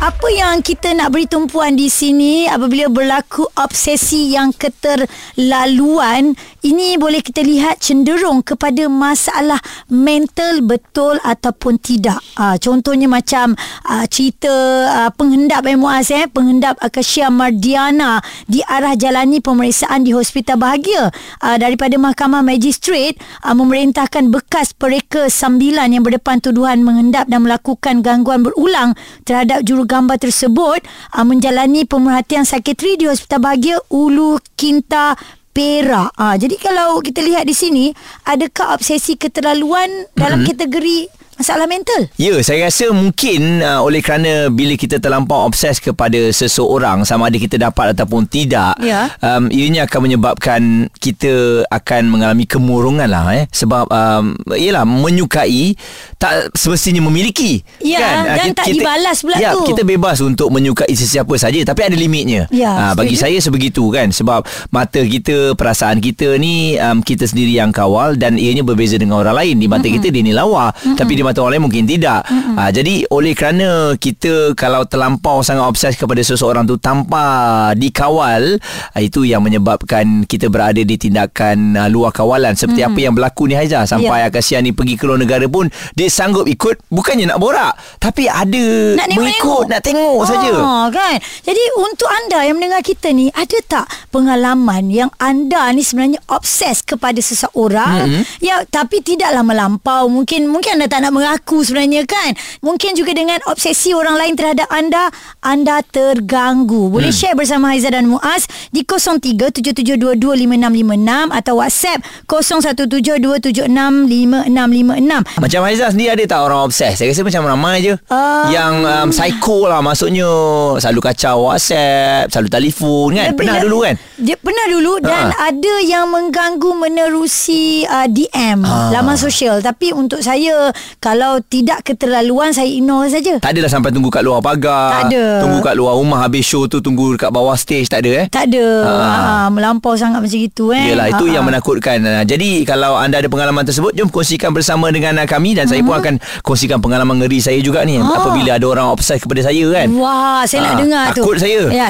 Apa yang kita nak beri tumpuan di sini apabila berlaku obsesi yang keterlaluan ini boleh kita lihat cenderung kepada masalah mental betul ataupun tidak. Ah, contohnya macam ah, cerita ah, penghendap eh Muaz eh penghendap Akasia Mardiana di arah jalani pemeriksaan di Hospital Bahagia ah, daripada Mahkamah Magistrate ah, memerintahkan bekas pereka sambilan yang berdepan tuduhan menghendap dan melakukan gangguan berulang terhadap jurugambar tersebut uh, menjalani pemerhatian psikiatri di Hospital Bahagia Ulu Kinta Perak. Ah, jadi kalau kita lihat di sini, adakah obsesi keterlaluan dalam kategori masalah mental? Ya, saya rasa mungkin uh, oleh kerana bila kita terlampau obses kepada seseorang sama ada kita dapat ataupun tidak, Ya. um, ianya akan menyebabkan kita akan mengalami kemurungan lah eh. Sebab um, yelah menyukai tak semestinya memiliki. Ya, kan? Ah, dan kita- tak kita- dibalas pula ya, tu. kita bebas untuk menyukai sesiapa saja tapi ada limitnya. Ya, Ah, bagi saya sebegitu kan sebab mata kita, perasaan kita ni um, kita sendiri yang kawal dan ianya berbeza dengan orang lain. Di mata mm-hmm. kita dia ni lawa mm-hmm. tapi di mata orang lain mungkin tidak. Mm-hmm. Uh, jadi oleh kerana kita kalau terlampau sangat obses kepada seseorang tu tanpa dikawal itu yang menyebabkan kita berada di tindakan uh, luar kawalan seperti mm-hmm. apa yang berlaku ni Haiza sampai yeah. Akasia ni pergi ke luar negara pun dia sanggup ikut bukannya nak borak tapi ada Nak mengikut nak tengok oh, saja. Kan. Jadi untuk anda yang mendengar kita ni, ada tak pengalaman yang anda ni sebenarnya obses kepada seseorang mm-hmm. ya tapi tidaklah melampau. Mungkin mungkin anda tak nak mengaku sebenarnya kan. Mungkin juga dengan obsesi orang lain terhadap anda, anda terganggu. Boleh mm. share bersama Haiza dan Muaz di 0377225656 atau WhatsApp 0172765656. Macam Haizah sendiri ada tak orang obses? Saya rasa macam ramai je. Ah. Yang um, psycho lah maksudnya. Selalu kacau WhatsApp, selalu telefon kan. Pernah dulu kan? Dia pernah dulu dan Ha. ada yang mengganggu menerusi uh, DM Ha. laman sosial. Tapi untuk saya kalau tidak keterlaluan saya ignore saja. Tak adalah sampai tunggu kat luar pagar. Tak ada. Tunggu kat luar rumah habis show tu tunggu dekat bawah stage tak ada eh? Tak ada Ha. ha. melampau sangat macam itu eh. Yelah itu Ha, yang ha. menakutkan Ah, Jadi kalau anda ada pengalaman tersebut Jom kongsikan bersama dengan ah, kami Dan saya pun Mhm. akan kongsikan pengalaman ngeri saya juga ni Apabila ada orang obses kepada saya kan Wah, saya nak Ah, dengar tu. takut saya. Ya.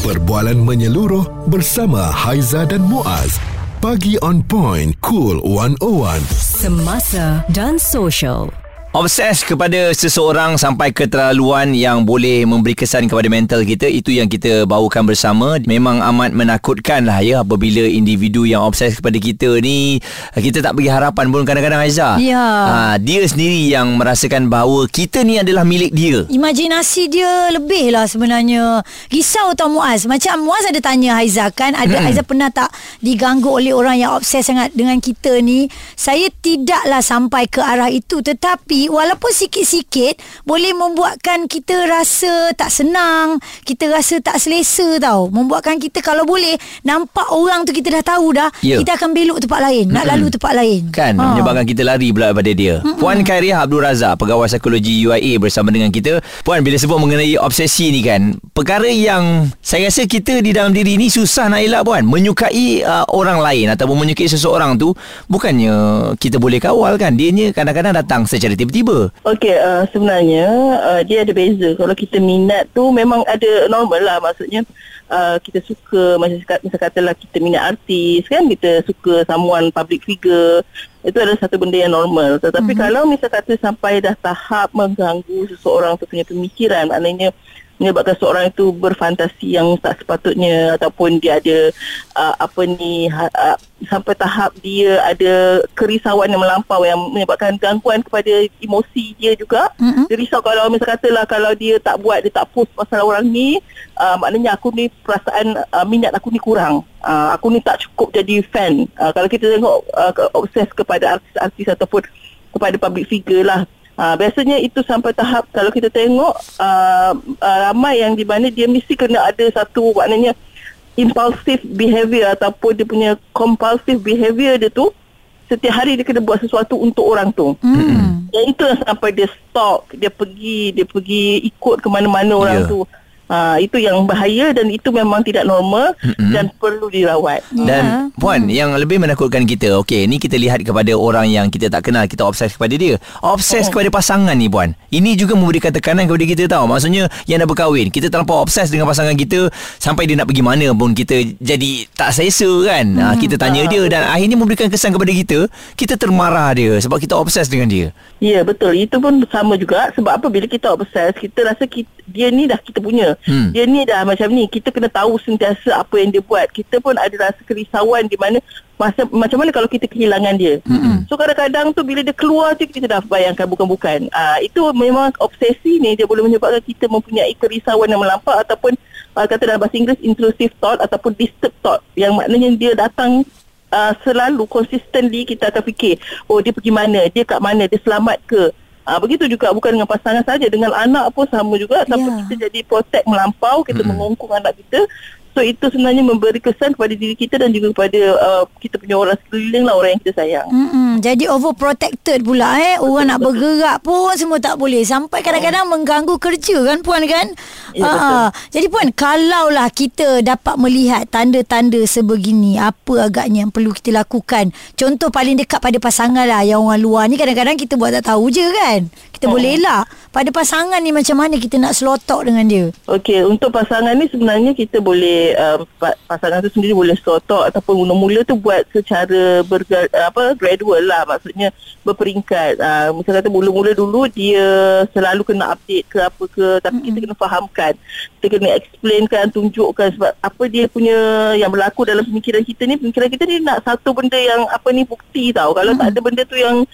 Perbualan menyeluruh bersama Haiza dan Muaz. Pagi on point Cool 101. Semasa dan social. Obses kepada seseorang sampai keterlaluan yang boleh memberi kesan kepada mental kita itu yang kita bawakan bersama. Memang amat menakutkan lah ya apabila individu yang obses kepada kita ni kita tak bagi harapan pun kadang-kadang Aiza Ya. ha, dia sendiri yang merasakan bahawa kita ni adalah milik dia. Imajinasi dia lebih lah sebenarnya. Risau tau Muaz. Macam Muaz ada tanya Haiza kan Ada Hmm. Haiza pernah tak diganggu oleh orang yang obses sangat dengan kita ni? Saya tidaklah sampai ke arah itu Tetapi walaupun sikit-sikit Boleh membuatkan kita rasa tak senang Kita rasa tak selesa tau. Membuatkan kita kalau boleh Nampak orang tu kita dah tahu dah Ya. Kita akan belok tempat lain Nak lalu tempat lain. Kan Ha. Menyebabkan kita lari pula daripada dia. Mm-mm. Puan Khairiah Abdul Razak Pegawai Psikologi UIA Bersama dengan kita. Puan bila sebut mengenai obsesi ni kan Perkara yang Saya rasa kita di dalam diri ni Susah nak elak puan. Menyukai uh, orang lain Ataupun menyukai seseorang tu Bukannya Kita boleh kawal kan. Dia ni kadang-kadang datang secara tiba-tiba Okey, uh, sebenarnya uh, dia ada beza. Kalau kita minat tu memang ada normal lah maksudnya uh, kita suka macam misal, misal katalah kita minat artis kan, kita suka someone public figure. Itu adalah satu benda yang normal. Tetapi mm-hmm. kalau misal kata sampai dah tahap mengganggu seseorang tu punya pemikiran, maknanya menyebabkan seorang itu berfantasi yang tak sepatutnya ataupun dia ada uh, apa ni ha, uh, sampai tahap dia ada kerisauan yang melampau yang menyebabkan gangguan kepada emosi dia juga. Mm-mm. Dia risau kalau misal katalah kalau dia tak buat dia tak post pasal orang ni uh, maknanya aku ni perasaan uh, minat aku ni kurang. Uh, aku ni tak cukup jadi fan. Uh, kalau kita tengok uh, obses kepada artis-artis ataupun kepada public figure lah Ha, biasanya itu sampai tahap kalau kita tengok uh, uh, ramai yang di mana dia mesti kena ada satu maknanya impulsive behavior ataupun dia punya compulsive behavior dia tu setiap hari dia kena buat sesuatu untuk orang tu. Hmm. Yang itu yang sampai dia stalk, dia pergi, dia pergi ikut ke mana-mana orang Ya. tu. Uh, itu yang bahaya dan itu memang tidak normal mm-hmm. dan perlu dirawat. Dan Ya. puan yang lebih menakutkan kita, okey, ni kita lihat kepada orang yang kita tak kenal, kita obses kepada dia. Obses kepada pasangan ni puan. Ini juga memberikan tekanan kepada kita tahu. Maksudnya yang dah berkahwin, kita terlampau obses dengan pasangan kita sampai dia nak pergi mana pun kita jadi tak selesa kan. Hmm. Ha, kita tanya dia dan akhirnya memberikan kesan kepada kita, kita termarah dia sebab kita obses dengan dia. Ya betul itu pun sama juga sebab apa bila kita obses kita rasa kita, dia ni dah kita punya Hmm. dia ni dah macam ni kita kena tahu sentiasa apa yang dia buat. Kita pun ada rasa kerisauan di mana masa macam mana kalau kita kehilangan dia. Hmm. so kadang-kadang tu bila dia keluar tu kita dah bayangkan bukan-bukan. Uh, itu memang obsesi ni dia boleh menyebabkan kita mempunyai kerisauan yang melampau ataupun uh, kata dalam bahasa Inggeris intrusive thought ataupun disturbed thought. Yang maknanya dia datang uh, selalu consistently kita akan fikir oh dia pergi mana? Dia kat mana? Dia selamat ke Ah begitu juga bukan dengan pasangan saja dengan anak pun sama juga tanpa Ya. kita jadi protect melampau kita Mm-mm. mengongkong anak kita so itu sebenarnya memberi kesan kepada diri kita dan juga kepada uh, kita punya orang sekeliling lah orang yang kita sayang. Mm-mm, jadi overprotected pula eh? Orang nak bergerak pun Semua tak boleh. Sampai kadang-kadang mengganggu kerja kan Puan kan? Ya, Ah, Jadi Puan Kalaulah kita dapat melihat Tanda-tanda sebegini Apa agaknya yang perlu kita lakukan? Contoh paling dekat pada pasangan lah Yang orang luar ni kadang-kadang kita buat tak tahu je kan Kita boleh elak Pada pasangan ni macam mana kita nak slow talk dengan dia Okey, untuk pasangan ni sebenarnya kita boleh um, pa- pasangan tu sendiri boleh out ataupun mula-mula tu buat secara berga, apa gradual lah maksudnya berperingkat. Uh, misalnya kata mula-mula dulu dia selalu kena update ke apa ke tapi mm-hmm. kita kena fahamkan. Kita kena explainkan, tunjukkan sebab apa dia punya yang berlaku dalam pemikiran kita ni, pemikiran kita ni nak satu benda yang apa ni bukti tau. Kalau mm-hmm. tak ada benda tu yang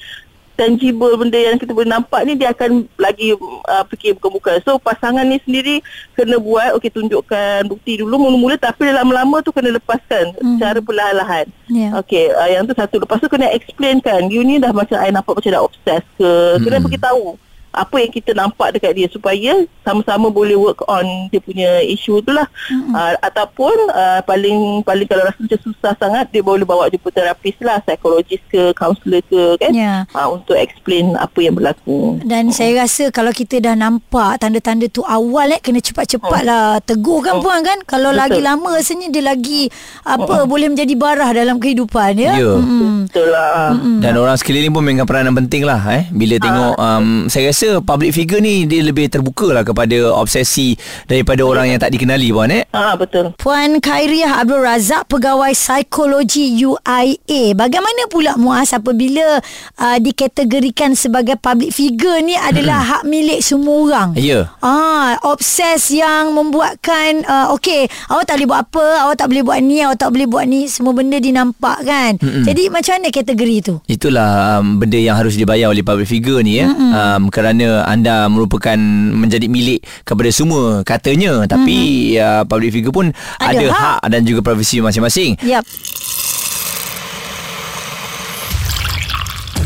tangible benda yang kita boleh nampak ni dia akan lagi uh, fikir bukan-bukan. So pasangan ni sendiri kena buat okey tunjukkan bukti dulu mula-mula tapi lama-lama tu kena lepaskan Hmm. secara perlahan-lahan. Ya. Okey, uh, yang tu satu lepas tu kena explainkan you ni dah macam I nampak macam dah obses ke. Kena Hmm. beritahu apa yang kita nampak dekat dia supaya sama-sama boleh work on dia punya isu tu lah mm-hmm. uh, ataupun uh, paling paling kalau rasa macam susah sangat dia boleh bawa jumpa terapis lah psikologis ke kaunselor ke kan Ya. uh, untuk explain apa yang berlaku Dan saya rasa kalau kita dah nampak tanda-tanda tu awal eh kena cepat-cepat lah tegur kan Oh. puan kan. Kalau Betul. lagi lama rasanya dia lagi apa boleh menjadi barah dalam kehidupan ya. Ya. Mm-mm. betul lah mm. Dan orang sekeliling pun mainkan peranan penting lah eh. Bila tengok um, Saya rasa public figure ni Dia lebih terbuka lah Kepada obsesi Daripada orang yang tak dikenali puan eh Ah betul. Puan Khairiah Abdul Razak pegawai psikologi UIA. Bagaimana pula Muaz apabila uh, dikategorikan sebagai public figure ni adalah hak milik semua orang? Ya Ah, obses yang membuatkan uh, okey, awak tak boleh buat apa, awak tak boleh buat ni, awak tak boleh buat ni, semua benda dinampak kan. Mm-mm. Jadi macam mana kategori tu? Itulah um, benda yang harus dibayar oleh public figure ni ya. Um, kerana anda merupakan menjadi milik kepada semua katanya tapi uh, public figure pun Ada ada, hak. hak. dan juga privasi masing-masing. Yap.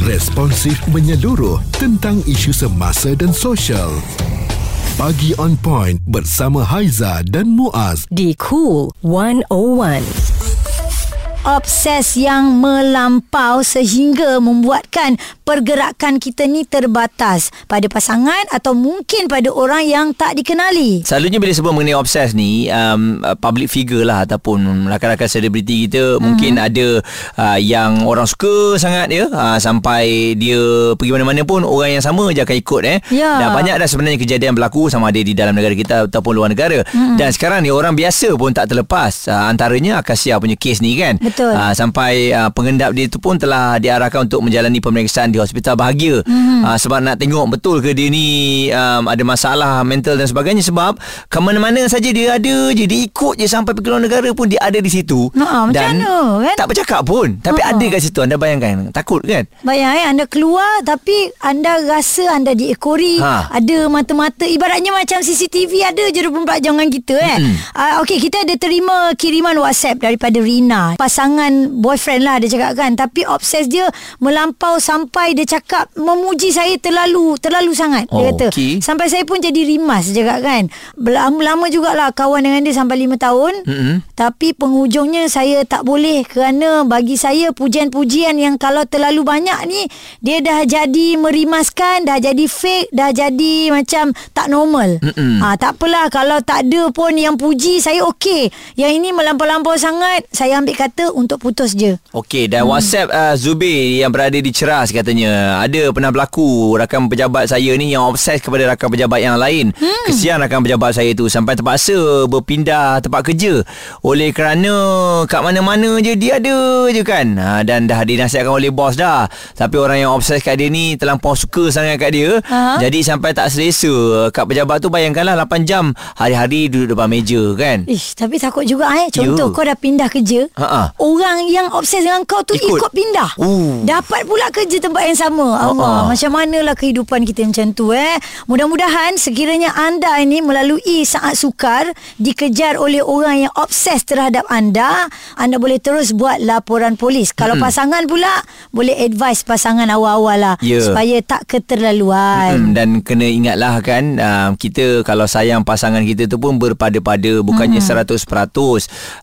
Responsif menyeluruh tentang isu semasa dan sosial. Pagi on point bersama Haiza dan Muaz. di Cool 101. Obses yang melampau sehingga membuatkan pergerakan kita ni terbatas pada pasangan atau mungkin pada orang yang tak dikenali. Selalunya bila sebut mengenai obses ni um, public figure lah ataupun rakan-rakan selebriti kita mm-hmm. mungkin ada uh, yang orang suka sangat ya uh, sampai dia pergi mana-mana pun orang yang sama je akan ikut eh. Ya. Dan banyak dah sebenarnya kejadian berlaku sama ada di dalam negara kita ataupun luar negara. Mm-hmm. Dan sekarang ni orang biasa pun tak terlepas uh, antaranya Akasia punya kes ni kan. Betul. Uh, sampai uh, pengendap dia tu pun telah diarahkan untuk menjalani pemeriksaan di hospital bahagia mm-hmm. uh, sebab nak tengok betul ke dia ni um, ada masalah mental dan sebagainya sebab ke mana-mana saja dia ada je dia ikut je sampai pergi luar negara pun dia ada di situ Ha, macam dan mana, kan? tak bercakap pun tapi Ha. ada kat situ anda bayangkan takut kan Bayang eh anda keluar tapi anda rasa anda diekori, Ha. ada mata-mata ibaratnya macam CCTV ada je 24 jam dengan kita eh. Mm-mm. Uh, okey kita ada terima kiriman WhatsApp daripada Rina. Pasangan pasangan boyfriend lah dia cakap kan. Tapi obses dia melampau sampai dia cakap memuji saya terlalu terlalu sangat Oh, dia kata. Okey. sampai saya pun jadi rimas dia cakap kan. Lama-lama jugalah kawan dengan dia sampai 5 tahun. Mm-mm. tapi penghujungnya saya tak boleh kerana bagi saya pujian-pujian yang kalau terlalu banyak ni dia dah jadi merimaskan dah jadi fake dah jadi macam tak normal. Ha, tak apalah. Kalau tak ada pun yang puji saya okey. Yang ini melampau-lampau sangat saya ambil kata untuk putus je Okey dan hmm. WhatsApp uh, Zubir yang berada di Ceras katanya ada pernah berlaku rakan pejabat saya ni yang obses kepada rakan pejabat yang lain. Hmm. Kesian rakan pejabat saya tu sampai terpaksa berpindah tempat kerja oleh kerana kat mana-mana je dia ada je kan. Ha, dan dah dinasihatkan oleh bos dah. Tapi orang yang obses kat dia ni terlampau suka sangat kat dia. Aha. Jadi sampai tak selesa kat pejabat tu bayangkanlah 8 jam hari-hari duduk depan meja kan. Ish, tapi takut juga eh. Contoh Ya. kau dah pindah kerja. Ha-ha. Orang yang obses dengan kau tu Ikut. ikut, pindah. Uh. Dapat pula kerja tempat yang sama. Allah, macam manalah kehidupan kita macam tu eh. Mudah-mudahan sekiranya anda ini melalui saat sukar dikejar oleh orang yang obses terhadap anda, anda boleh terus buat laporan polis. Kalau pasangan pula boleh advise pasangan awal-awal lah Ya. supaya tak keterlaluan. Hmm, dan kena ingatlah kan uh, kita kalau sayang pasangan kita tu pun berpada-pada bukannya hmm. 100%.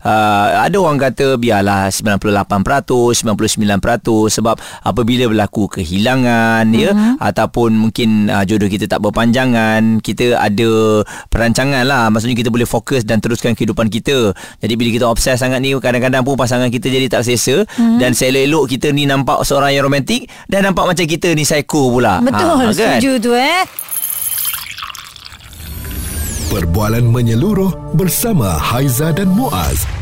Uh, ada orang kata biarlah 98%, 99% sebab apabila berlaku kehilangan hmm. ya ataupun mungkin uh, jodoh kita tak berpanjangan, kita ada perancangan lah. Maksudnya kita boleh fokus dan teruskan kehidupan kita. Jadi bila kita obses sangat ni kadang-kadang pun pasangan kita jadi tak selesa hmm. dan seelok-elok kita ni nampak seorang yang romantik dan nampak macam kita ni psycho pula. Betul, Ah, kan? setuju tu eh. Perbualan menyeluruh bersama Haiza dan Muaz.